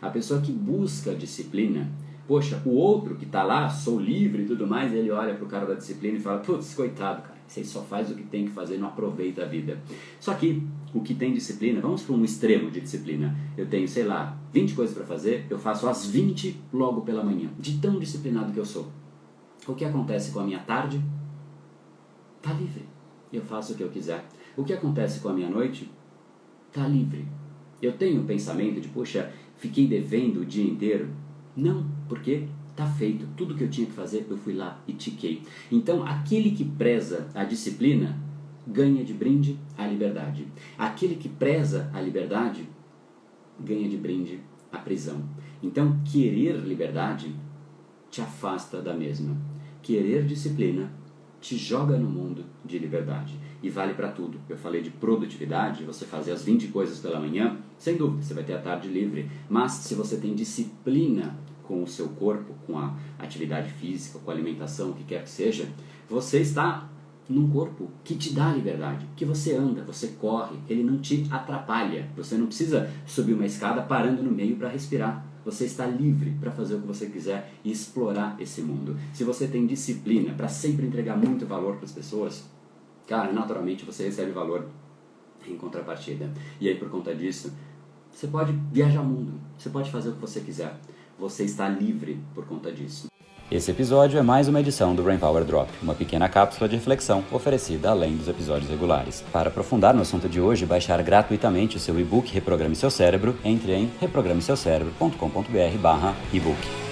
A pessoa que busca disciplina, poxa, o outro que está lá, sou livre e tudo mais, ele olha para o cara da disciplina e fala, putz, coitado, cara, você só faz o que tem que fazer, não aproveita a vida. Só que o que tem disciplina, vamos para um extremo de disciplina. Eu tenho, sei lá, 20 coisas para fazer, eu faço as 20 logo pela manhã, de tão disciplinado que eu sou. O que acontece com a minha tarde? Tá livre. Eu faço o que eu quiser. O que acontece com a minha noite? Tá livre. Eu tenho o pensamento de, poxa, fiquei devendo o dia inteiro. Não, porque tá feito. Tudo que eu tinha que fazer, eu fui lá e tiquei. Então, aquele que preza a disciplina ganha de brinde a liberdade. Aquele que preza a liberdade ganha de brinde a prisão. Então, querer liberdade te afasta da mesma. Querer disciplina te joga no mundo de liberdade. E vale para tudo. Eu falei de produtividade, você fazer as 20 coisas pela manhã, sem dúvida, você vai ter a tarde livre. Mas se você tem disciplina com o seu corpo, com a atividade física, com a alimentação, o que quer que seja, você está num corpo que te dá liberdade, que você anda, você corre, ele não te atrapalha. Você não precisa subir uma escada parando no meio para respirar. Você está livre para fazer o que você quiser e explorar esse mundo. Se você tem disciplina para sempre entregar muito valor para as pessoas, cara, naturalmente você recebe valor em contrapartida. E aí, por conta disso, você pode viajar o mundo, você pode fazer o que você quiser. Você está livre por conta disso. Esse episódio é mais uma edição do Brain Power Drop, uma pequena cápsula de reflexão oferecida além dos episódios regulares. Para aprofundar no assunto de hoje baixar gratuitamente o seu e-book Reprograme Seu Cérebro, entre em reprogrameseucerebro.com.br/ebook.